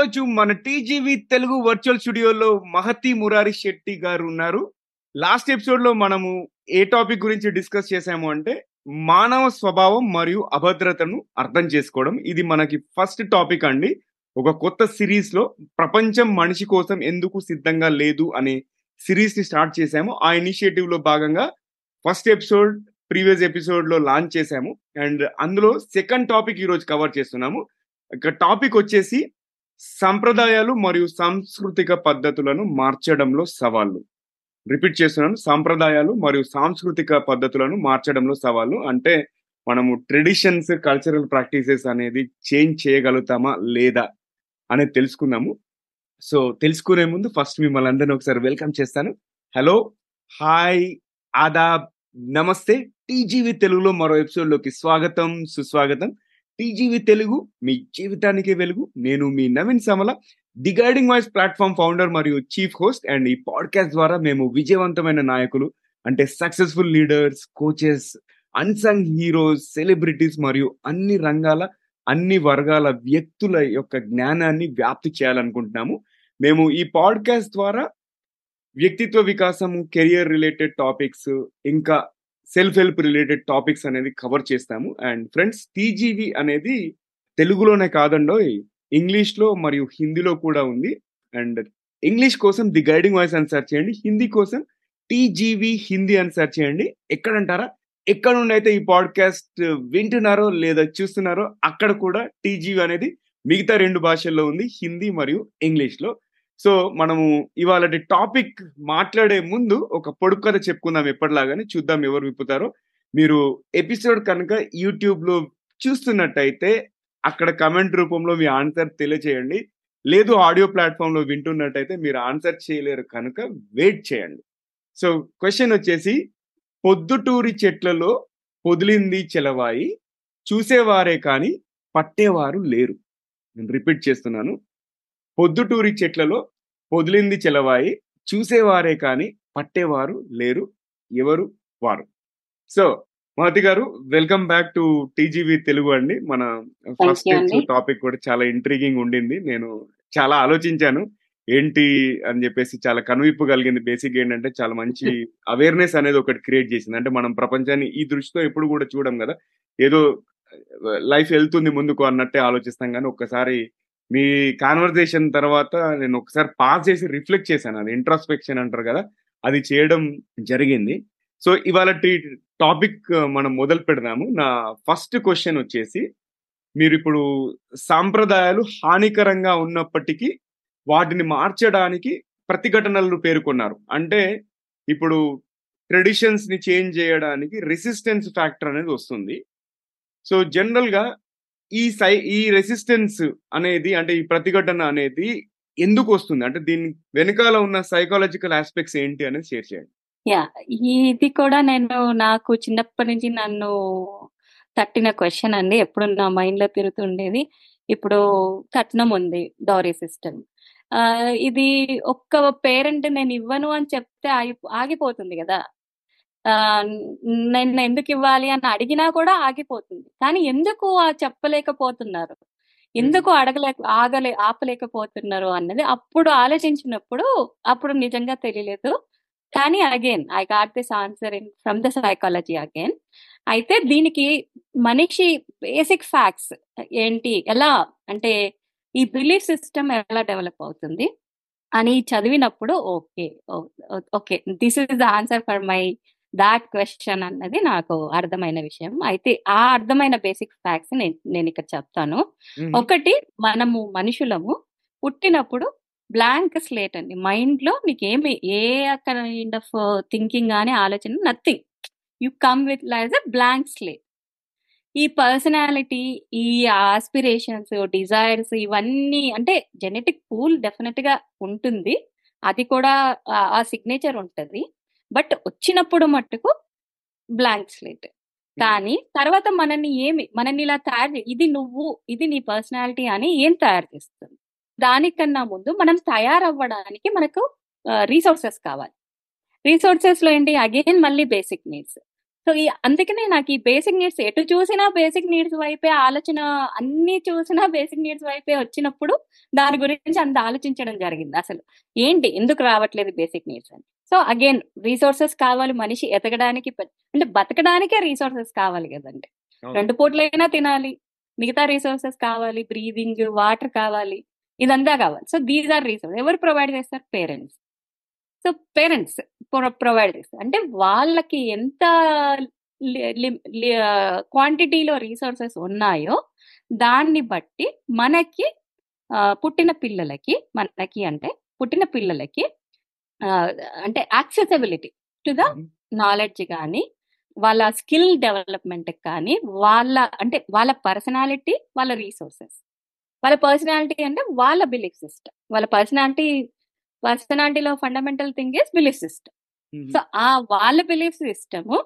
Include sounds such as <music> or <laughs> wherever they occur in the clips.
ఈరోజు రోజు మన టీజీవీ తెలుగు వర్చువల్ స్టూడియోలో మహతి మురారి శెట్టి గారు ఉన్నారు. లాస్ట్ ఎపిసోడ్లో మనము ఏ టాపిక్ గురించి డిస్కస్ చేసాము అంటే మానవ స్వభావం మరియు అభద్రతను అర్థం చేసుకోవడం. ఇది మనకి ఫస్ట్ టాపిక్ అండి. ఒక కొత్త సిరీస్లో ప్రపంచం మనిషి కోసం ఎందుకు సిద్ధంగా లేదు అనే సిరీస్ని స్టార్ట్ చేశాము. ఆ ఇనిషియేటివ్లో భాగంగా ఫస్ట్ ఎపిసోడ్ ప్రీవియస్ ఎపిసోడ్లో లాంచ్ చేశాము. అండ్ అందులో సెకండ్ టాపిక్ ఈ రోజు కవర్ చేస్తున్నాము. ఇక టాపిక్ వచ్చేసి సంప్రదాయాలు మరియు సాంస్కృతిక పద్ధతులను మార్చడంలో సవాళ్ళు. రిపీట్ చేస్తున్నాను. సాంప్రదాయాలు మరియు సాంస్కృతిక పద్ధతులను మార్చడంలో సవాళ్ళు. అంటే మనము ట్రెడిషన్స్ కల్చరల్ ప్రాక్టీసెస్ అనేది చేంజ్ చేయగలుగుతామా లేదా అనేది తెలుసుకుందాము. సో తెలుసుకునే ముందు ఫస్ట్ మిమ్మల్ని అందరినీ ఒకసారి వెల్కమ్ చేస్తాను. హలో హాయ్ ఆదాబ్ నమస్తే టీజీవి తెలుగులో మరో ఎపిసోడ్లోకి స్వాగతం సుస్వాగతం. టీజీవి తెలుగు మీ జీవితానికి వెలుగు. నేను మీ Naveen Samala the guiding voice platform founder మరియు చీఫ్ హోస్ట్ అండ్ ఈ పాడ్కాస్ట్ ద్వారా మేము విజయవంతమైన నాయకులు అంటే successful leaders coaches unsung heroes celebrities మరియు అన్ని రంగాల అన్ని వర్గాల వ్యక్తుల యొక్క జ్ఞానాన్ని వ్యాప్తి చేయాలనుకుంటున్నాము. మేము ఈ పాడ్కాస్ట్ ద్వారా వ్యక్తిత్వ వికాసము కెరియర్ రిలేటెడ్ టాపిక్స్ ఇంకా సెల్ఫ్ హెల్ప్ రిలేటెడ్ టాపిక్స్ అనేది కవర్ చేస్తాము అండ్ ఫ్రెండ్స్ టీజీవి అనేది తెలుగులోనే కాదండో ఇంగ్లీష్లో మరియు హిందీలో కూడా ఉంది. అండ్ ఇంగ్లీష్ కోసం ది గైడింగ్ వాయిస్ అని సెర్చ్ చేయండి హిందీ కోసం టీజీవి హిందీ అని సెర్చ్ చేయండి. ఎక్కడంటారా? ఎక్కడ నుండి అయితే ఈ పాడ్కాస్ట్ వింటున్నారో లేదా చూస్తున్నారో అక్కడ కూడా టీజీవి అనేది మిగతా రెండు భాషల్లో ఉంది హిందీ మరియు ఇంగ్లీష్లో. సో మనము ఇవాళ టాపిక్ మాట్లాడే ముందు ఒక పొడుపు కథ చెప్పుకుందాం ఎప్పటిలాగానే. చూద్దాం ఎవరు విప్పుతారో. మీరు ఎపిసోడ్ కనుక యూట్యూబ్లో చూస్తున్నట్టయితే అక్కడ కమెంట్ రూపంలో మీ ఆన్సర్ తెలియచేయండి. లేదు ఆడియో ప్లాట్ఫామ్లో వింటున్నట్టయితే మీరు ఆన్సర్ చేయలేరు కనుక వెయిట్ చేయండి. సో క్వశ్చన్ వచ్చేసి పొద్దుటూరి చెట్లలో పొదిలింది చెలవాయి. చూసేవారే కానీ పట్టేవారు లేరు. నేను రిపీట్ చేస్తున్నాను. పొద్దుటూరి చెట్లలో పొదిలింది చెలవాయి. చూసేవారే కానీ పట్టేవారు లేరు ఎవరు వారు. So Mahathi garu welcome back to TGV Telugu అండి. మన ఫస్ట్ టాపిక్ కూడా చాలా ఇంట్రీగింగ్ ఉండింది. నేను చాలా ఆలోచించాను. ఏంటి అని చెప్పేసి చాలా కనువిప్పు కలిగింది. బేసిక్ ఏంటంటే చాలా మంచి <laughs> అవేర్నెస్ అనేది ఒకటి క్రియేట్ చేసింది. అంటే మనం ప్రపంచాన్ని ఈ దృష్టితో ఎప్పుడు కూడా చూడం కదా. ఏదో లైఫ్ వెళ్తుంది ముందుకు అన్నట్టే ఆలోచిస్తాం కానీ ఒక్కసారి మీ కాన్వర్జేషన్ తర్వాత నేను ఒకసారి పాస్ చేసి రిఫ్లెక్ట్ చేశాను. అది ఇంట్రాస్పెక్షన్ అంటారు కదా అది చేయడం జరిగింది. సో ఇవాళ టాపిక్ మనం మొదలు పెడదాము. నా ఫస్ట్ క్వశ్చన్ వచ్చేసి మీరు ఇప్పుడు సాంప్రదాయాలు హానికరంగా ఉన్నప్పటికీ వాటిని మార్చడానికి ప్రతిఘటనలు పేర్కొన్నారు. అంటే ఇప్పుడు ట్రెడిషన్స్ని చేంజ్ చేయడానికి రెసిస్టెన్స్ ఫ్యాక్టర్ అనేది వస్తుంది. సో జనరల్గా ఈ సై ఈ రెసిస్టెన్స్ అనేది అంటే ఈ ప్రతిఘటన అనేది ఎందుకు వస్తుంది? అంటే దీని వెనకాల ఉన్న సైకాలజికల్ ఆస్పెక్ట్స్ ఏంటి అనేది షేర్ చేయండి. యా ఇది కూడా నేను నాకు చిన్నప్పటి నుంచి నన్ను తట్టిన క్వశ్చన్ అండి. ఎప్పుడు నా మైండ్లో తిరుగుతుండేది. ఇప్పుడు కట్నం ఉంది డౌరీ సిస్టమ్. ఇది ఒక్క పేరెంట్ నేను ఇవ్వను అని చెప్తే ఆగి ఆగిపోతుంది కదా? నేను ఎందుకు ఇవ్వాలి అని అడిగినా కూడా ఆగిపోతుంది. కానీ ఎందుకు చెప్పలేకపోతున్నారు? ఎందుకు అడగలేక ఆగలే ఆపలేకపోతున్నారు అన్నది అప్పుడు ఆలోచించినప్పుడు అప్పుడు నిజంగా తెలియలేదు. కానీ again I got this answer in from the psychology again అయితే దీనికి మనిషి బేసిక్ ఫ్యాక్ట్స్ ఏంటి ఎలా అంటే ఈ బిలీఫ్ సిస్టమ్ ఎలా డెవలప్ అవుతుంది అని చదివినప్పుడు okay okay this is the answer for my that question అన్నది నాకు అర్థమైన విషయం. అయితే ఆ అర్థమైన బేసిక్ ఫ్యాక్ట్స్ నేను ఇక్కడ చెప్తాను. ఒకటి మనము మనుషులము పుట్టినప్పుడు బ్లాంక్ స్లేట్ అండి. మైండ్లో మీకు ఏమి ఏ కైండ్ ఆఫ్ థింకింగ్ కానీ ఆలోచన nothing you come with lies a blank slate ఈ పర్సనాలిటీ ఈ ఆస్పిరేషన్స్ డిజైర్స్ ఇవన్నీ అంటే జెనెటిక్ పూల్ డెఫినెట్గా ఉంటుంది. అది కూడా ఆ సిగ్నేచర్ ఉంటుంది. బట్ వచ్చినప్పుడు మట్టుకు బ్లాంక్ స్లేట్ కానీ తర్వాత మనల్ని ఏమి మనల్ని ఇలా తయారు ఇది నువ్వు ఇది నీ పర్సనాలిటీ అని ఏం తయారు చేస్తుంది? దానికన్నా ముందు మనం తయారవ్వడానికి మనకు రీసోర్సెస్ కావాలి. రీసోర్సెస్లో ఏంటి? అగైన్ మళ్ళీ బేసిక్ నీడ్స్ సో ఈ అందుకనే నాకు ఈ బేసిక్ నీడ్స్ ఎటు చూసినా బేసిక్ నీడ్స్ వైపే ఆలోచన అన్ని చూసినా బేసిక్ నీడ్స్ వైపే వచ్చినప్పుడు దాని గురించి అంత ఆలోచించడం జరిగింది అసలు. ఏంటి? ఎందుకు రావట్లేదు బేసిక్ నీడ్స్ అని? సో అగైన్ రీసోర్సెస్ కావాలి మనిషి ఎదగడానికి పె- అంటే బతకడానికే రీసోర్సెస్ కావాలి కదండి. రెండు పూట్లైనా తినాలి మిగతా రీసోర్సెస్ కావాలి బ్రీదింగ్ వాటర్ కావాలి ఇదంతా కావాలి. సో దీస్ ఆర్ రీసోర్స్ ఎవరు ప్రొవైడ్ చేస్తారు? పేరెంట్స్ సో పేరెంట్స్ ప్రొవైడ్ చేస్తారు అంటే వాళ్ళకి ఎంత క్వాంటిటీలో రీసోర్సెస్ ఉన్నాయో దాన్ని బట్టి మనకి పుట్టిన పిల్లలకి మనకి అంటే పుట్టిన పిల్లలకి అంటే యాక్సెసిబిలిటీ టు ద నాలెడ్జ్ కానీ వాళ్ళ స్కిల్ డెవలప్మెంట్ కానీ వాళ్ళ అంటే వాళ్ళ పర్సనాలిటీ వాళ్ళ రీసోర్సెస్ వాళ్ళ పర్సనాలిటీ అంటే వాళ్ళ బిలీఫ్ సిస్టమ్ వాళ్ళ personality పర్సనాలిటీలో fundamental thing is belief system Mm-hmm. So ఆ వాళ్ళ బిలీఫ్ సిస్టమ్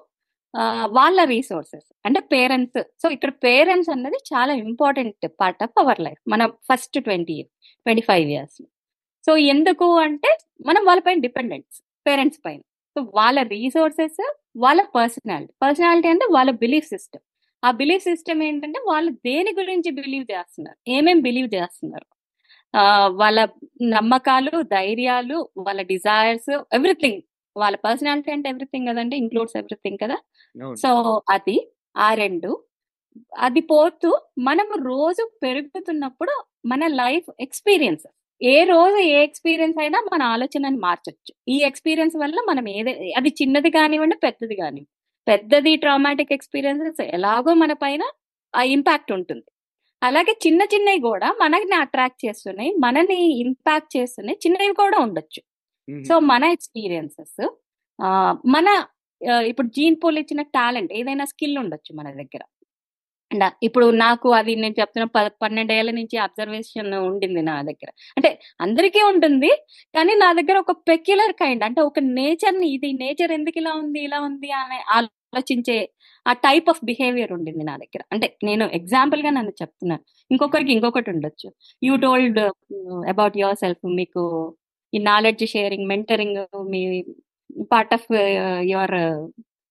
వాళ్ళ రీసోర్సెస్ అంటే పేరెంట్స్. సో ఇక్కడ పేరెంట్స్ అన్నది చాలా important part of our life మన first twenty twenty five years. So ఎందుకు అంటే మనం వాళ్ళపైన డిపెండెంట్స్ పేరెంట్స్ పైన. సో వాళ్ళ రీసోర్సెస్ వాళ్ళ పర్సనాలిటీ. పర్సనాలిటీ అంటే వాళ్ళ బిలీఫ్ సిస్టమ్. ఆ బిలీఫ్ సిస్టమ్ ఏంటంటే వాళ్ళు దేని గురించి బిలీవ్ చేస్తున్నారు ఏమేమి బిలీవ్ చేస్తున్నారు. ఆ, వాళ్ళ నమ్మకాలు ధైర్యాలు వాళ్ళ డిజైర్స్ ఎవ్రీథింగ్. వాళ్ళ పర్సనాలిటీ అంటే ఎవ్రీథింగ్ కదండి ఇంక్లూడ్స్ ఎవ్రీథింగ్ కదా. సో అది ఆ రెండు. అది పోతూ మనం రోజు పెరుగుతున్నప్పుడు మన లైఫ్ ఎక్స్పీరియన్స్ ఏ రోజు ఏ ఎక్స్పీరియన్స్ అయినా మన ఆలోచనని మార్చొచ్చు. ఈ ఎక్స్పీరియన్స్ వల్ల మనం ఏదే అది చిన్నది కానివ్వండి పెద్దది కానివ్వండి. పెద్దది ట్రామాటిక్ ఎక్స్పీరియన్సెస్ ఎలాగో మన పైన ఆ ఇంపాక్ట్ ఉంటుంది. అలాగే చిన్న చిన్నవి కూడా మనల్ని అట్రాక్ట్ చేస్తున్నాయి మనని ఇంపాక్ట్ చేస్తున్నాయి చిన్నవి కూడా ఉండొచ్చు. సో మన ఎక్స్పీరియన్సెస్ మన ఇప్పుడు జీన్ పోల్ ఇచ్చిన టాలెంట్ ఏదైనా స్కిల్ ఉండొచ్చు మన దగ్గర. అండ్ ఇప్పుడు నాకు అది నేను చెప్తున్న ప పన్నెండేళ్ళ నుంచి అబ్జర్వేషన్ ఉండింది నా దగ్గర. అంటే అందరికీ ఉంటుంది కానీ నా దగ్గర ఒక పెక్యులర్ కైండ్ అంటే ఒక నేచర్ని ఇది నేచర్ ఎందుకు ఇలా ఉంది ఇలా ఉంది అనే ఆలోచించే ఆ టైప్ ఆఫ్ బిహేవియర్ ఉండింది నా దగ్గర. అంటే నేను ఎగ్జాంపుల్గా నన్ను చెప్తున్నాను ఇంకొకరికి ఇంకొకటి ఉండొచ్చు. You told about yourself మీకు ఈ నాలెడ్జ్ షేరింగ్ మెంటరింగ్ మీ పార్ట్ ఆఫ్ యువర్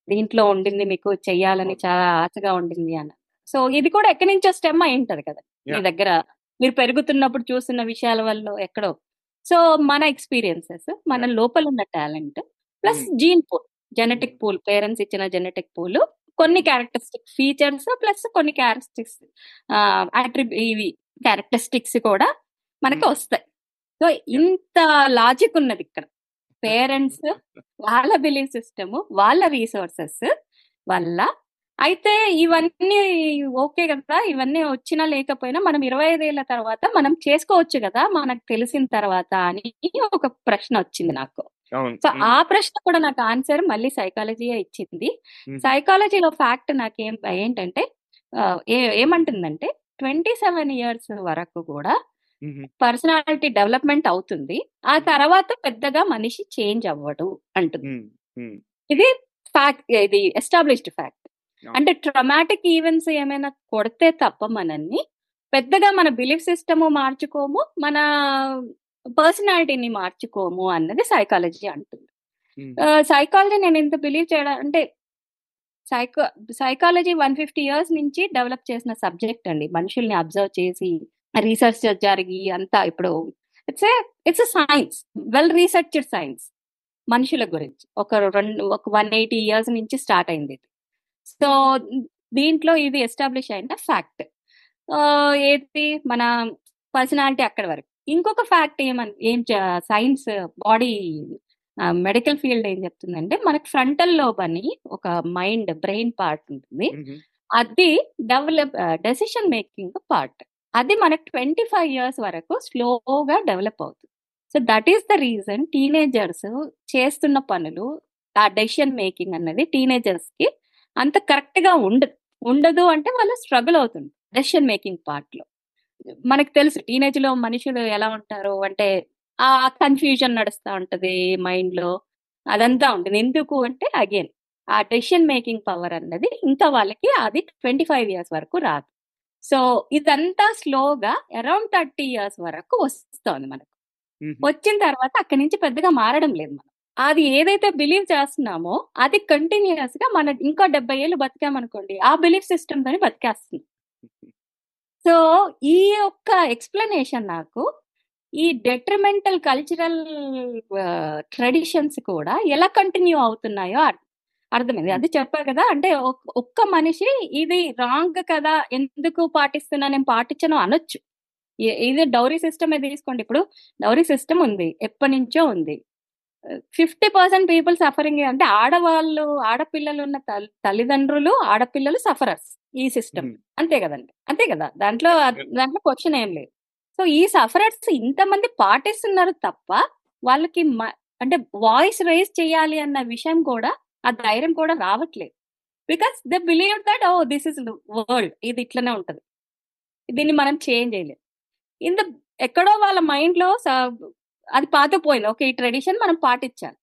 దీంట్లో ఉండింది మీకు చెయ్యాలని చాలా ఆశగా ఉండింది అన్న సో ఇది కూడా ఎక్కడి నుంచో స్టెమ్ అయి ఉంటది కదా. మీ. దగ్గర మీరు పెరుగుతున్నప్పుడు చూస్తున్న విషయాల వల్ల ఎక్కడో. సో మన ఎక్స్పీరియన్సెస్ మన లోపల ఉన్న talent plus. Gene pool genetic pool parents ఇచ్చిన జెనెటిక్ పూల్ కొన్ని క్యారెక్టరిస్టిక్ ఫీచర్స్ ప్లస్ కొన్ని క్యారెక్టరిస్టిక్స్ అట్రిబ్యూ ఇవి క్యారెక్టరిస్టిక్స్ కూడా మనకి Mm. వస్తాయి. సో ఇంత లాజిక్ ఉన్నది ఇక్కడ. పేరెంట్స్ <laughs> వాళ్ళ బిలీఫ్ సిస్టమ్ వాళ్ళ రీసోర్సెస్ వల్ల. అయితే ఇవన్నీ ఓకే కదా ఇవన్నీ వచ్చినా లేకపోయినా మనం ఇరవై ఐదేళ్ళ తర్వాత మనం చేసుకోవచ్చు కదా మనకు తెలిసిన తర్వాత అని ఒక ప్రశ్న వచ్చింది నాకు. సో ఆ ప్రశ్న కూడా నాకు ఆన్సర్ మళ్ళీ సైకాలజీ ఇచ్చింది. సైకాలజీలో ఫ్యాక్ట్ నాకేం ఏంటంటే ఏ ఏమంటుందంటే ట్వంటీ సెవెన్ ఇయర్స్ వరకు కూడా. పర్సనాలిటీ డెవలప్మెంట్ అవుతుంది. ఆ తర్వాత పెద్దగా మనిషి చేంజ్ అవ్వడు అంటుంది. ఇది ఫ్యాక్ట్ ఇది ఎస్టాబ్లిష్డ్ ఫ్యాక్ట్. అంటే ట్రమాటిక్ ఈవెంట్స్ ఏమైనా కొడితే తప్ప మనల్ని పెద్దగా మన బిలీఫ్ సిస్టమ్ మార్చుకోము మన పర్సనాలిటీని మార్చుకోము అన్నది సైకాలజీ అంటుంది. సైకాలజీ నేను ఇంత బిలీవ్ చేయడం అంటే psycho psychology one fifty years నుంచి డెవలప్ చేసిన సబ్జెక్ట్ అండి. మనుషుల్ని అబ్జర్వ్ చేసి రీసెర్చ్ జరిగి అంతా ఇప్పుడు it's it's science well researched science మనుషుల గురించి. ఒక రెండు ఒక వన్ ఎయిటీ ఇయర్స్ నుంచి స్టార్ట్ అయింది ఇది. సో దీంట్లో ఇది ఎస్టాబ్లిష్ అయిన ఫ్యాక్ట్ ఏది? మన పర్సనాలిటీ అక్కడ వరకు. ఇంకొక ఫ్యాక్ట్ ఏమన్ ఏం సైన్స్ బాడీ మెడికల్ ఫీల్డ్ ఏం చెప్తుందంటే మనకి ఫ్రంటల్ లోబ్ అని ఒక మైండ్ బ్రెయిన్ పార్ట్ ఉంటుంది. అది డెవలప్ డెసిషన్ మేకింగ్ పార్ట్ అది మనకు ట్వంటీ ఫైవ్ ఇయర్స్ వరకు స్లోగా డెవలప్ అవుతుంది. So that is the reason teenagers చేస్తున్న పనులు ఆ డెసిషన్ మేకింగ్ అన్నది టీనేజర్స్కి అంత కరెక్ట్గా ఉండదు ఉండదు అంటే వాళ్ళు స్ట్రగుల్ అవుతుంది డెసిషన్ మేకింగ్ పార్ట్లో. మనకు తెలుసు టీనేజ్లో మనుషులు ఎలా ఉంటారు అంటే ఆ కన్ఫ్యూజన్ నడుస్తూ ఉంటది మైండ్లో. అదంతా ఉంటుంది. ఎందుకు అంటే అగైన్ ఆ డెసిషన్ మేకింగ్ పవర్ అన్నది ఇంకా వాళ్ళకి అది ట్వంటీ ఫైవ్ ఇయర్స్ వరకు రాదు. సో ఇదంతా స్లోగా అరౌండ్ థర్టీ ఇయర్స్ వరకు వస్తుంది మనకు. వచ్చిన తర్వాత అక్కడి నుంచి పెద్దగా మారడం లేదు మనం. అది ఏదైతే బిలీవ్ చేస్తున్నామో అది కంటిన్యూస్గా మన ఇంకో డెబ్బై ఏళ్ళు బతికామనుకోండి ఆ బిలీఫ్ సిస్టమ్ తోని బతికేస్తుంది సో ఈ యొక్క ఎక్స్ప్లెనేషన్ నాకు ఈ డెట్రిమెంటల్ కల్చరల్ ట్రెడిషన్స్ కూడా ఎలా కంటిన్యూ అవుతున్నాయో అర్థమైంది. అది చెప్పారు కదా! అంటే ఒక్- ఒక్క మనిషి ఇది రాంగ్ కదా! ఎందుకు పాటిస్తున్నా? నేను పాటించను అనొచ్చు. ఇది డౌరీ సిస్టమ్ తీసుకోండి. ఇప్పుడు డౌరీ సిస్టమ్ ఉంది. ఎప్పటి నుంచో ఉంది. ఫిఫ్టీ పర్సెంట్ పీపుల్ సఫరింగ్ అంటే ఆడవాళ్ళు ఆడపిల్లలు ఉన్న తల్- తల్లిదండ్రులు ఆడపిల్లలు సఫరర్స్ ఈ సిస్టమ్. అంతే కదండి. అంతే కదా! దాంట్లో దాంట్లో క్వశ్చన్ ఏం లేదు. సో ఈ సఫరర్స్ ఇంతమంది పాటిస్తున్నారు తప్ప వాళ్ళకి అంటే వాయిస్ రైజ్ చేయాలి అన్న విషయం కూడా ఆ ధైర్యం కూడా రావట్లేదు. Because they believe that oh this is world ఇది ఇట్లనే ఉంటది. దీన్ని మనం చేంజ్ చేయలేం. ఇంత ఎక్కడో వాళ్ళ మైండ్లో అది పాతపోయింది. ఓకే ఈ ట్రెడిషన్ మనం పాటించాలి.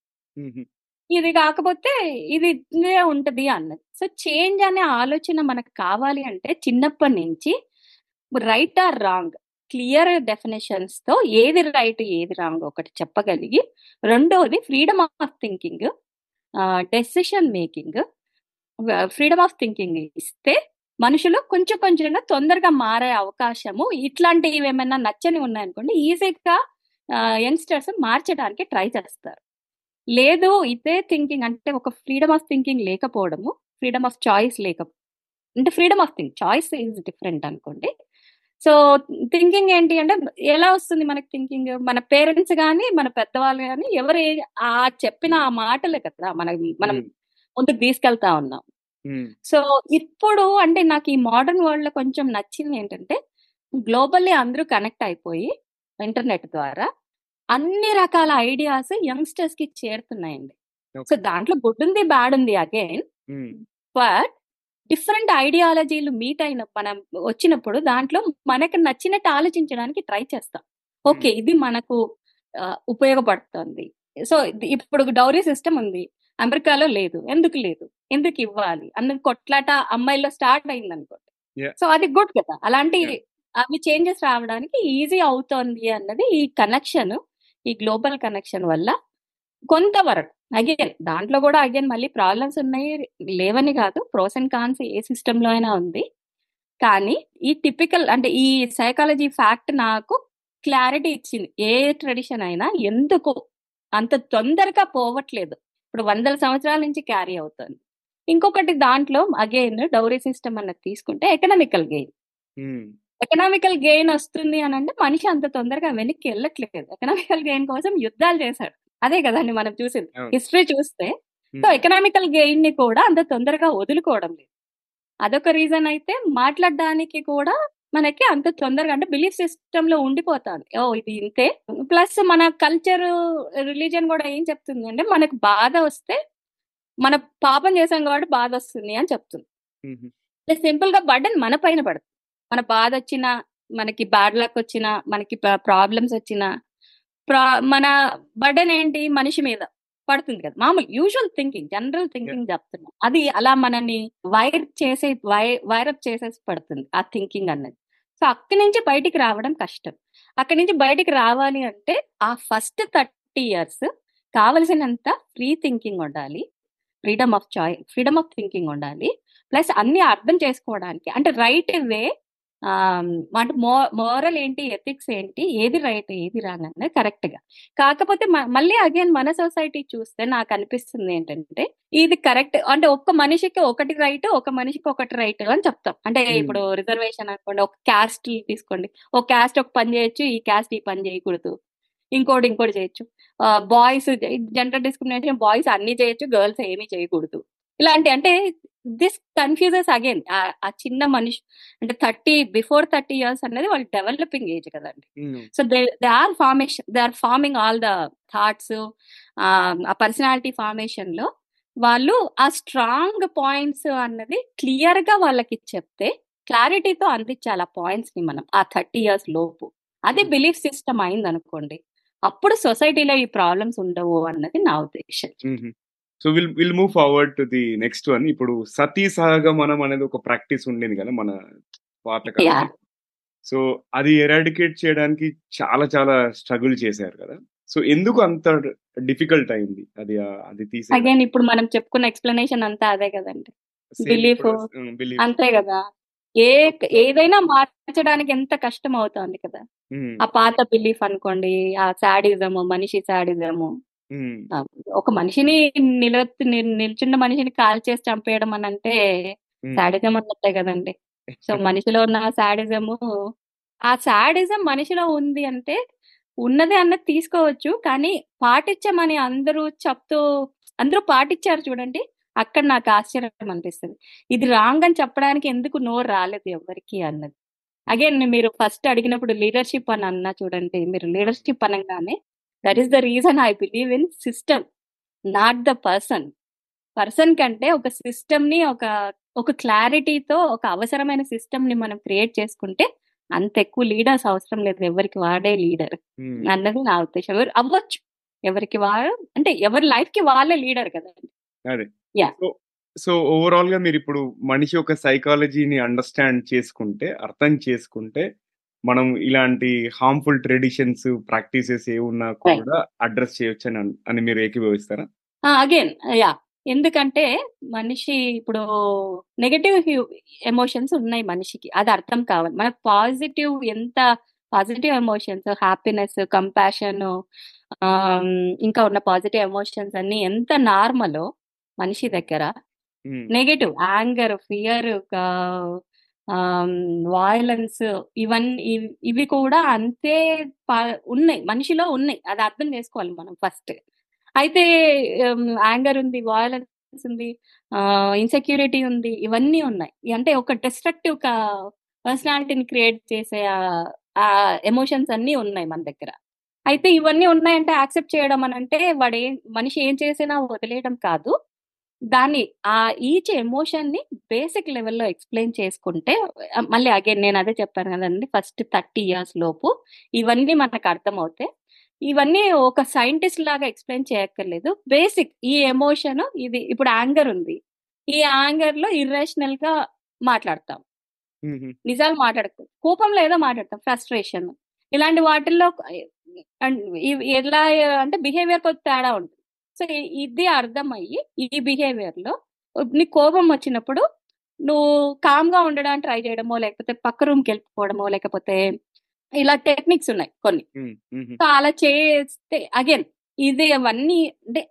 ఇది కాకపోతే ఇది ఇదే ఉంటది అన్నది. సో చేంజ్ అనే ఆలోచన మనకు కావాలి అంటే చిన్నప్పటి నుంచి రైట్ ఆర్ రాంగ్ క్లియర్ డెఫినేషన్స్తో ఏది రైట్ ఏది రాంగ్ ఒకటి చెప్పగలిగి రెండోది freedom of thinking decision making freedom of thinking ఇస్తే మనుషులు కొంచెం కొంచెంగా తొందరగా మారే అవకాశము ఇట్లాంటివి ఏమైనా నచ్చని ఉన్నాయనుకోండి ఈజీగా యంగ్స్టర్స్ మార్చడానికి ట్రై చేస్తారు. లేదు ఇదే థింకింగ్ అంటే ఒక ఫ్రీడమ్ ఆఫ్ థింకింగ్ లేకపోవడము ఫ్రీడమ్ ఆఫ్ చాయిస్ లేక అంటే freedom of think choice is different అనుకోండి సో థింకింగ్ ఏంటి అంటే ఎలా వస్తుంది మనకి థింకింగ్ మన పేరెంట్స్ కానీ మన పెద్దవాళ్ళు కానీ ఎవరు ఆ చెప్పిన ఆ మాటలే కదా మన మనం ముందుకు తీసుకెళ్తా ఉన్నాం. సో ఇప్పుడు అంటే నాకు ఈ మోడర్న్ వరల్డ్లో కొంచెం నచ్చింది ఏంటంటే గ్లోబల్లీ అందరూ కనెక్ట్ అయిపోయి ఇంటర్నెట్ ద్వారా అన్ని రకాల ఐడియాస్ యంగ్స్టర్స్కి చేరుతున్నాయండి. సో దాంట్లో గుడ్ ఉంది బ్యాడ్ ఉంది అగైన్ బట్ డిఫరెంట్ ఐడియాలజీలు మీట్ అయిన మనం వచ్చినప్పుడు దాంట్లో మనకు నచ్చినట్టు ఆలోచించడానికి ట్రై చేస్తాం. ఓకే ఇది మనకు ఉపయోగపడుతుంది. సో ఇప్పుడు డౌరీ సిస్టమ్ ఉంది. అమెరికాలో లేదు. ఎందుకు లేదు? ఎందుకు ఇవ్వాలి? అన్నది కొట్లాట అమ్మాయిలో స్టార్ట్ అయింది అనుకోండి. సో అది గుడ్ కదా. అలాంటి. అవి చేంజెస్ రావడానికి ఈజీ అవుతోంది అన్నది ఈ కనెక్షన్ ఈ గ్లోబల్ కనెక్షన్ వల్ల కొంతవరకు. అగైన్ దాంట్లో కూడా అగైన్ మళ్ళీ ప్రాబ్లమ్స్ ఉన్నాయి లేవని కాదు. ప్రోస్ అండ్ కాన్స్ ఏ సిస్టమ్లో అయినా ఉంది. కానీ ఈ టిపికల్ అంటే ఈ సైకాలజీ ఫ్యాక్ట్ నాకు క్లారిటీ ఇచ్చింది. ఏ ట్రెడిషన్ అయినా ఎందుకు అంత తొందరగా పోవట్లేదు. ఇప్పుడు వందల సంవత్సరాల నుంచి క్యారీ అవుతుంది. ఇంకొకటి దాంట్లో అగైన్ డౌరీ సిస్టమ్ అన్నది తీసుకుంటే ఎకనామికల్ గెయిన్ ఎకనామికల్ గెయిన్ వస్తుంది అని అంటే మనిషి అంత తొందరగా వెనక్కి వెళ్ళట్లేదు. ఎకనామికల్ గెయిన్ కోసం యుద్ధాలు చేశాడు. అదే కదండి మనం చూసింది. హిస్టరీ చూస్తే సో ఎకనామికల్ గెయిన్ని కూడా అంత తొందరగా వదులుకోవడం లేదు. అదొక రీజన్ అయితే మాట్లాడడానికి కూడా మనకి అంత తొందరగా అంటే బిలీఫ్ సిస్టమ్లో ఉండిపోతుంది. ఓ ఇది ఇంతే. ప్లస్ మన కల్చర్ రిలీజన్ కూడా ఏం చెప్తుంది అంటే మనకు బాధ వస్తే మన పాపం చేసాం కాబట్టి బాధ వస్తుంది అని చెప్తుంది. సింపుల్గా బర్డన్ మన పైన పడుతుంది. మన బాధ వచ్చినా మనకి బ్యాడ్ లక్ వచ్చినా మనకి ప్రాబ్లమ్స్ వచ్చినా ప్రా- మన బర్డన్ ఏంటి మనిషి మీద పడుతుంది కదా. మామూలు యూజువల్ థింకింగ్ జనరల్ థింకింగ్ చెప్తున్నా. అది అలా మనని వైర్ చేసే వై వైరప్ చేసేసి పడుతుంది ఆ థింకింగ్ అన్నది. సో అక్కడి నుంచి బయటికి రావడం కష్టం. అక్కడి నుంచి బయటికి రావాలి అంటే ఆ ఫస్ట్ థర్టీ ఇయర్స్ కావలసినంత ఫ్రీ థింకింగ్ ఉండాలి. Freedom of choice freedom of thinking ఉండాలి. ప్లస్ అన్ని అర్థం చేసుకోవడానికి అంటే రైట్ వే అంటే మో మోరల్ ఏంటి ఎథిక్స్ ఏంటి ఏది రైట్ ఏది రాంగ్ అనేది కరెక్ట్గా. కాకపోతే మళ్ళీ అగైన్ మన సొసైటీ చూస్తే నాకు అనిపిస్తుంది ఏంటంటే ఇది కరెక్ట్ అంటే ఒక్క మనిషికి ఒకటి రైట్ ఒక మనిషికి ఒకటి రైట్ అని చెప్తాం. అంటే. ఇప్పుడు రిజర్వేషన్ అనుకోండి ఒక క్యాస్ట్ తీసుకోండి. ఒక క్యాస్ట్ ఒక పని చేయొచ్చు ఈ క్యాస్ట్ ఈ పని చేయకూడదు. ఇంకోటి ఇంకోటి చేయొచ్చు. బాయ్స్ జెండర్ డిస్క్రిమినేషన్ బాయ్స్ అన్ని చేయొచ్చు గర్ల్స్ ఏమీ చేయకూడదు. ఇలాంటి అంటే దిస్ కన్ఫ్యూజెస్ అగైన్ ఆ చిన్న మనిషి అంటే థర్టీ బిఫోర్ థర్టీ ఇయర్స్ అనేది వాళ్ళు డెవలపింగ్ ఏజ్ కదండి. So they they are formation they are forming all the thoughts ఆ పర్సనాలిటీ ఫార్మేషన్లో వాళ్ళు ఆ స్ట్రాంగ్ పాయింట్స్ అన్నది క్లియర్గా వాళ్ళకి చెప్తే క్లారిటీతో అందించాలి ఆ పాయింట్స్ని మనం ఆ థర్టీ ఇయర్స్ లోపు. అది బిలీఫ్ సిస్టమ్ అయింది అనుకోండి అప్పుడు సొసైటీలో ఈ ప్రాబ్లమ్స్ ఉండవు అన్నది నా ఉద్దేశం. So will will move forward to the next one ఇప్పుడు సతీ సహగమనం అనేది ఒక ప్రాక్టీస్ ఉండేది కదా మన. కాలంలో సో అది ఎరాడికేట్ చేయడానికి చాలా చాలా స్ట్రగుల్ చేశారు కదా. సో ఎందుకు అంత డిఫికల్ట్ అయింది అది అది తీసే అగైన్ ఇప్పుడు మనం చెప్పుకున్న ఎక్స్ప్లెనేషన్ అంతా అదే కదండి. Belief. అంతే కదా. ఏ ఏదైనా మార్చడానికి ఎంత కష్టం అవుతుంది కదా. ఆ పాత బిలీఫ్ అనుకోండి ఆ శాడిజము మనిషి శాడిజము ఒక మనిషిని నిల్- నిల్చున్న మనిషిని కాల్ చేసి చంపేయడం అని అంటే శాడిజం అన్నట్టే కదండి. సో <laughs> మనిషిలో ఉన్న శాడిజము ఆ శాడిజం మనిషిలో ఉంది అంటే ఉన్నది అన్నది తీసుకోవచ్చు. కానీ పాటించమని అందరూ చెప్తూ అందరూ పాటించారు చూడండి అక్కడ నాకు ఆశ్చర్యం అనిపిస్తుంది. ఇది రాంగ్ అని చెప్పడానికి ఎందుకు నోరు రాలేదు ఎవరికి అన్నది. అగైన్ మీరు ఫస్ట్ అడిగినప్పుడు లీడర్షిప్ అని అన్నా చూడండి మీరు లీడర్షిప్ అనగానే that is the reason I believe in system not the person person కంటే ఒక సిస్టమ్ని ఒక ఒక క్లారిటీతో ఒక అవసరమైన సిస్టమ్ని మనం క్రియేట్ చేసుకుంటే అంత ఎక్కువ లీడర్స్ అవసరం లేదు. ఎవరికి వాడే లీడర్ అన్నది నా ఉద్దేశం. ఎవరు అవ్వచ్చు. ఎవరికి వాడు అంటే ఎవరి లైఫ్కి వాళ్ళే లీడర్ కదండి. సో సో ఓవరాల్గా మీరు ఇప్పుడు మనిషి యొక్క సైకాలజీని అండర్స్టాండ్ చేసుకుంటే అర్థం చేసుకుంటే మనం ఇలాంటి హార్మ్ఫుల్ ట్రెడిషన్స్ ప్రాక్టీసెస్ ఏ ఉన్నా కూడా అడ్రస్ చేయొచ్చు అని అన్- మీరు ఏకీభవిస్తారా? అగైన్ యా ఎందుకంటే మనిషి ఇప్పుడు నెగటివ్ ఎమోషన్స్ ఉన్నాయి మనిషికి. అది అర్థం కావాలి. మనకు పాజిటివ్ ఎంత పాజిటివ్ ఎమోషన్స్ హ్యాపీనెస్ కంపాషన్ ఇంకా ఉన్న పాజిటివ్ ఎమోషన్స్ అన్ని ఎంత నార్మలో మనిషి దగ్గర నెగటివ్ యాంగర్ ఫియర్ వాయిలెన్స్ ఇవన్నీ ఇవి- కూడా అంతే పా- ఉన్నాయి. మనిషిలో ఉన్నాయి. అది అర్థం చేసుకోవాలి మనం ఫస్ట్. అయితే యాంగర్ ఉంది వాయిలెన్స్ ఉంది ఇన్సెక్యూరిటీ ఉంది ఇవన్నీ ఉన్నాయి. అంటే ఒక డిస్ట్రక్టివ్ పర్సనాలిటీని క్రియేట్ చేసే ఆ ఎమోషన్స్ అన్నీ ఉన్నాయి మన దగ్గర. అయితే ఇవన్నీ ఉన్నాయంటే యాక్సెప్ట్ చేయడం అని అంటే వాడు ఏం మనిషి ఏం చేసినా వదిలేయడం కాదు. దాన్ని ఆ ఈచ్ ఎమోషన్ని బేసిక్ లెవెల్లో ఎక్స్ప్లెయిన్ చేసుకుంటే మళ్ళీ అగైన్ నేను అదే చెప్పాను కదండి ఫస్ట్ థర్టీ ఇయర్స్ లోపు ఇవన్నీ మనకు అర్థమవుతాయి. ఇవన్నీ ఒక సైంటిస్ట్ లాగా ఎక్స్ప్లెయిన్ చేయక్కర్లేదు. బేసిక్ ఈ ఎమోషన్ ఇది ఇప్పుడు యాంగర్ ఉంది. ఈ యాంగర్లో ఇర్రేషనల్గా మాట్లాడతాం నిజాలు మాట్లాడతాం కోపంలో ఏదో మాట్లాడతాం ఫ్రస్ట్రేషన్. ఇలాంటి వాటిల్లో ఎలా అంటే బిహేవియర్ కొద్ది తేడా ఉంటుంది. సో ఇది అర్థమయ్యి ఈ బిహేవియర్లో నీకు కోపం వచ్చినప్పుడు నువ్వు కామ్గా ఉండడానికి ట్రై చేయడమో లేకపోతే పక్క రూమ్కి వెళ్ళిపోవడమో లేకపోతే ఇలా టెక్నిక్స్ ఉన్నాయి కొన్ని. సో అలా చేస్తే అగైన్ ఇది అవన్నీ అంటే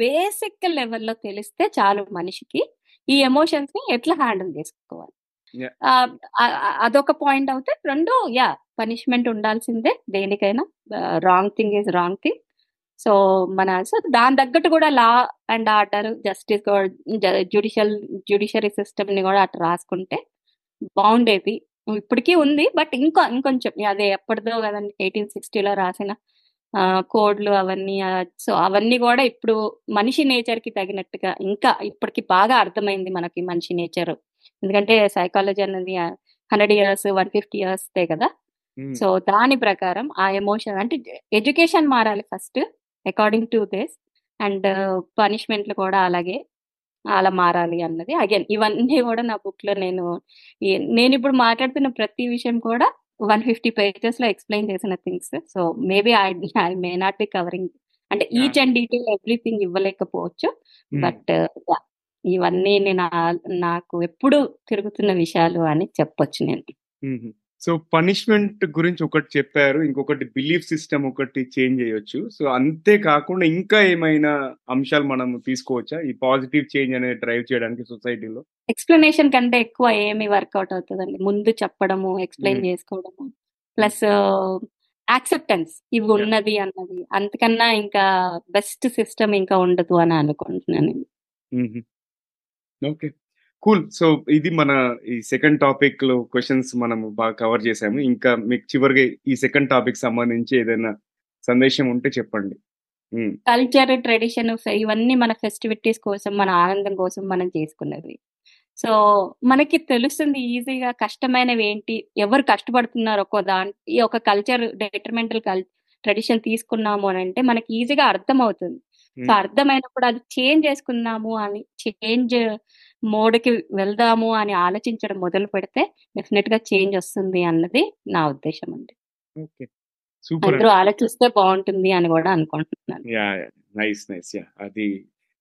బేసిక్ లెవెల్లో తెలిస్తే చాలు మనిషికి ఈ ఎమోషన్స్ని ఎట్లా హ్యాండిల్ చేసుకోవాలి. అదొక పాయింట్ అవుతే రెండు యా పనిష్మెంట్ ఉండాల్సిందే దేనికైనా. Wrong thing is wrong thing. So మన సో దాని తగ్గట్టు కూడా law and order justice judicial judiciary సిస్టమ్ని కూడా అట్లా రాసుకుంటే బాగుండేది ఇప్పటికీ ఉంది బట్ ఇంకా ఇంకొంచెం అదే ఎప్పటిదో కదండి ఎయిటీన్ సిక్స్టీలో రాసిన కోడ్లు అవన్నీ సో అవన్నీ కూడా ఇప్పుడు మనిషి నేచర్కి తగినట్టుగా ఇంకా ఇప్పటికి బాగా అర్థమైంది మనకి మనిషి నేచర్. ఎందుకంటే సైకాలజీ అనేది hundred years one fifty years కదా. సో దాని ప్రకారం ఆ ఎమోషన్ అంటే ఎడ్యుకేషన్ మారాలి first. According to this and పనిష్మెంట్లు కూడా అలాగే అలా మారాలి అన్నది. అగైన్ ఇవన్నీ కూడా నా బుక్లో నేను నేను ఇప్పుడు మాట్లాడుతున్న ప్రతి విషయం కూడా వన్ ఫిఫ్టీ పేజెస్లో ఎక్స్ప్లెయిన్ చేసిన things so maybe I I may not be covering అంటే ఈచ్ అండ్ డీటెయిల్ ఎవ్రీథింగ్ ఇవ్వలేకపోవచ్చు. బట్ ఇవన్నీ నేను నాకు ఎప్పుడు తిరుగుతున్న విషయాలు అని చెప్పొచ్చు నేను. మ్మ్. సో పనిష్మెంట్ గురించి ఒకటి చెప్పారు ఇంకొకటి బిలీఫ్ సిస్టమ్ ఒకటి చేంజ్ చేయొచ్చు. సో అంతే కాకుండా ఇంకా ఏమైనా అంశాలు మనం తీసుకోవచ్చా? ఈ పాజిటివ్ చేంజ్ అనేది డ్రైవ్ చేయడానికి సొసైటీలో? ఎక్స్ప్లెనేషన్ కంటే ఎక్కువ ఏమి వర్కౌట్ అవుతుందండి. ముందు చెప్పడము ఎక్స్ప్లెయిన్. చేసుకోవడము ప్లస్ యాక్సెప్టెన్స్. ఇవి ఉన్నది అన్నది. అంతకన్నా ఇంకా బెస్ట్ సిస్టమ్ ఇంకా ఉండదు అని అనుకుంటున్నాను నేను. ఓకే. కూల్ సో ఇది మన ఈ సెకండ్ టాపిక్లో క్వశ్చన్స్ మనం బాగా కవర్ చేసాము ఇంకా మీకు చివరిగా ఈ సెకండ్ టాపిక్ సంబంధించి ఏదైనా సందేశం ఉంటే చెప్పండి. Hmm. కల్చర్ ట్రెడిషన్ ఇవన్నీ మన ఫెస్టివిటీస్ కోసం మన ఆనందం కోసం మనం చేసుకున్నది. సో మనకి తెలుస్తుంది ఈజీగా కష్టమైనవి ఏంటి ఎవరు కష్టపడుతున్నారు ఒక దాని ఈ ఒక కల్చర్ డెటర్మెంటల్ కల్ ట్రెడిషన్ తీసుకున్నాము అని అంటే మనకి ఈజీగా అర్థం అవుతుంది సో. అర్థమైనప్పుడు అది చేంజ్ చేసుకుందాము అని చేంజ్ మోడ్కి వెళ్దాము అని ఆలోచించడం మొదలు పెడితే డెఫినెట్గా చేంజ్ వస్తుంది అన్నది నా ఉద్దేశం అండి. అందరూ ఆలోచిస్తే బాగుంటుంది అని కూడా అనుకుంటున్నాను. Yeah nice nice. యా అది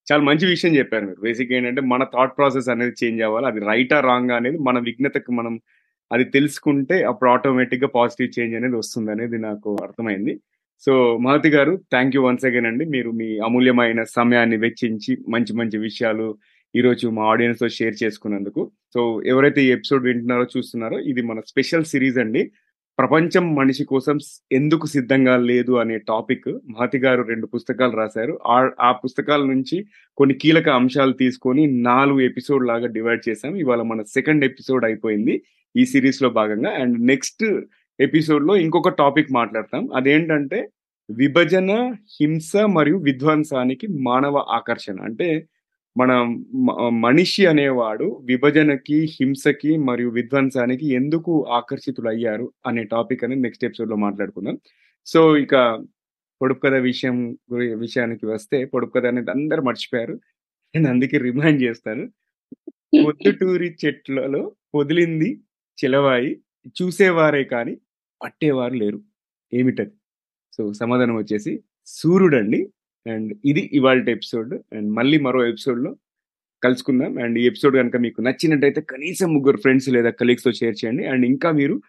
చాలా మంచి విషయం చెప్పారు మీరు. బేసిక్ ఏంటంటే మన థాట్ ప్రాసెస్ అనేది చేంజ్ అవ్వాలి. అది రైటా రాంగ్ అనేది మన విఘ్నతకు మనం అది తెలుసుకుంటే అప్పుడు ఆటోమేటిక్గా పాజిటివ్ చేంజ్ అనేది వస్తుంది అనేది నాకు అర్థమైంది. సో మహతి గారు థ్యాంక్ యూ వన్స్ అగైన్ అండి. మీరు మీ అమూల్యమైన సమయాన్ని వెచ్చించి మంచి మంచి విషయాలు ఈరోజు మా ఆడియన్స్తో షేర్ చేసుకున్నందుకు. సో ఎవరైతే ఈ ఎపిసోడ్ వింటున్నారో చూస్తున్నారో ఇది మన స్పెషల్ సిరీస్ అండి. ప్రపంచం మనిషి కోసం ఎందుకు సిద్ధంగా లేదు అనే టాపిక్ మహతి గారు రెండు పుస్తకాలు రాశారు. ఆ ఆ పుస్తకాల నుంచి కొన్ని కీలక అంశాలు తీసుకొని నాలుగు ఎపిసోడ్ లాగా డివైడ్ చేసాం ఇవాళ మన సెకండ్ ఎపిసోడ్ అయిపోయింది ఈ సిరీస్లో భాగంగా. అండ్ నెక్స్ట్ ఎపిసోడ్లో ఇంకొక టాపిక్ మాట్లాడతాం. అదేంటంటే విభజన హింస మరియు విధ్వంసానికి మానవ ఆకర్షణ. అంటే మన మనిషి అనేవాడు విభజనకి హింసకి మరియు విధ్వంసానికి ఎందుకు ఆకర్షితులు అయ్యారు అనే టాపిక్ అనేది నెక్స్ట్ ఎపిసోడ్లో మాట్లాడుకుందాం. సో ఇక పొడుపు కథ విషయం విషయానికి వస్తే పొడుపు కథ అనేది అందరు మర్చిపోయారు. నేను అందుకే రిమైండ్ చేస్తాను. <laughs> పొద్దుటూరి చెట్లలో పొదిలింది చిలవాయి. చూసేవారే కానీ పట్టేవారు లేరు. ఏమిటది? సో సమాధానం వచ్చేసి సూర్యుడండి. అండ్ ఇది ఇవాళ ఎపిసోడ్. అండ్ మళ్ళీ మరో ఎపిసోడ్లో కలుసుకుందాం. అండ్ ఈ ఎపిసోడ్ కనుక మీకు నచ్చినట్టయితే కనీసం ముగ్గురు ఫ్రెండ్స్ లేదా కలీగ్స్తో షేర్ చేయండి. అండ్ ఇంకా మీరు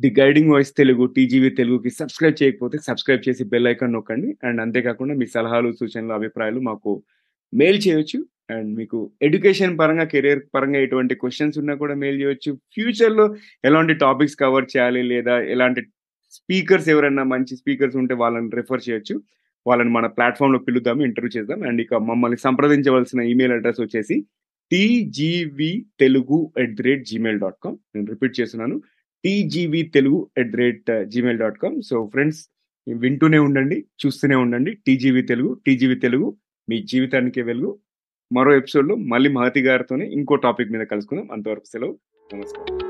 the guiding voice Telugu TGV తెలుగుకి సబ్స్క్రైబ్ చేయకపోతే సబ్స్క్రైబ్ చేసి బెల్ ఐకాన్ నొక్కండి. అండ్ అంతేకాకుండా మీ సలహాలు సూచనలు అభిప్రాయాలు మాకు మెయిల్ చేయొచ్చు. అండ్ మీకు ఎడ్యుకేషన్ పరంగా కెరీర్ పరంగా ఎటువంటి క్వశ్చన్స్ ఉన్నా కూడా మెయిల్ చేయొచ్చు. ఫ్యూచర్లో ఎలాంటి టాపిక్స్ కవర్ చేయాలి లేదా ఎలాంటి స్పీకర్స్ ఎవరైనా మంచి స్పీకర్స్ ఉంటే వాళ్ళని రిఫర్ చేయొచ్చు. వాళ్ళని మన ప్లాట్ఫామ్లో ఇంటర్వ్యూ చేద్దాం. అండ్ ఇక మమ్మల్ని సంప్రదించవలసిన ఈమెయిల్ అడ్రస్ వచ్చేసి TGV Telugu at the rate Gmail dot com నేను రిపీట్ చేస్తున్నాను. TGV Telugu at the rate Gmail dot com so friends వింటూనే ఉండండి చూస్తూనే ఉండండి. టీజీవి తెలుగు టీజీవి తెలుగు మీ జీవితానికి వెలుగు. మరో ఎపిసోడ్లో మళ్ళీ మహతి గారితోనే ఇంకో టాపిక్ మీద కలుసుకుందాం. అంతవరకు సెలవు. నమస్కారం.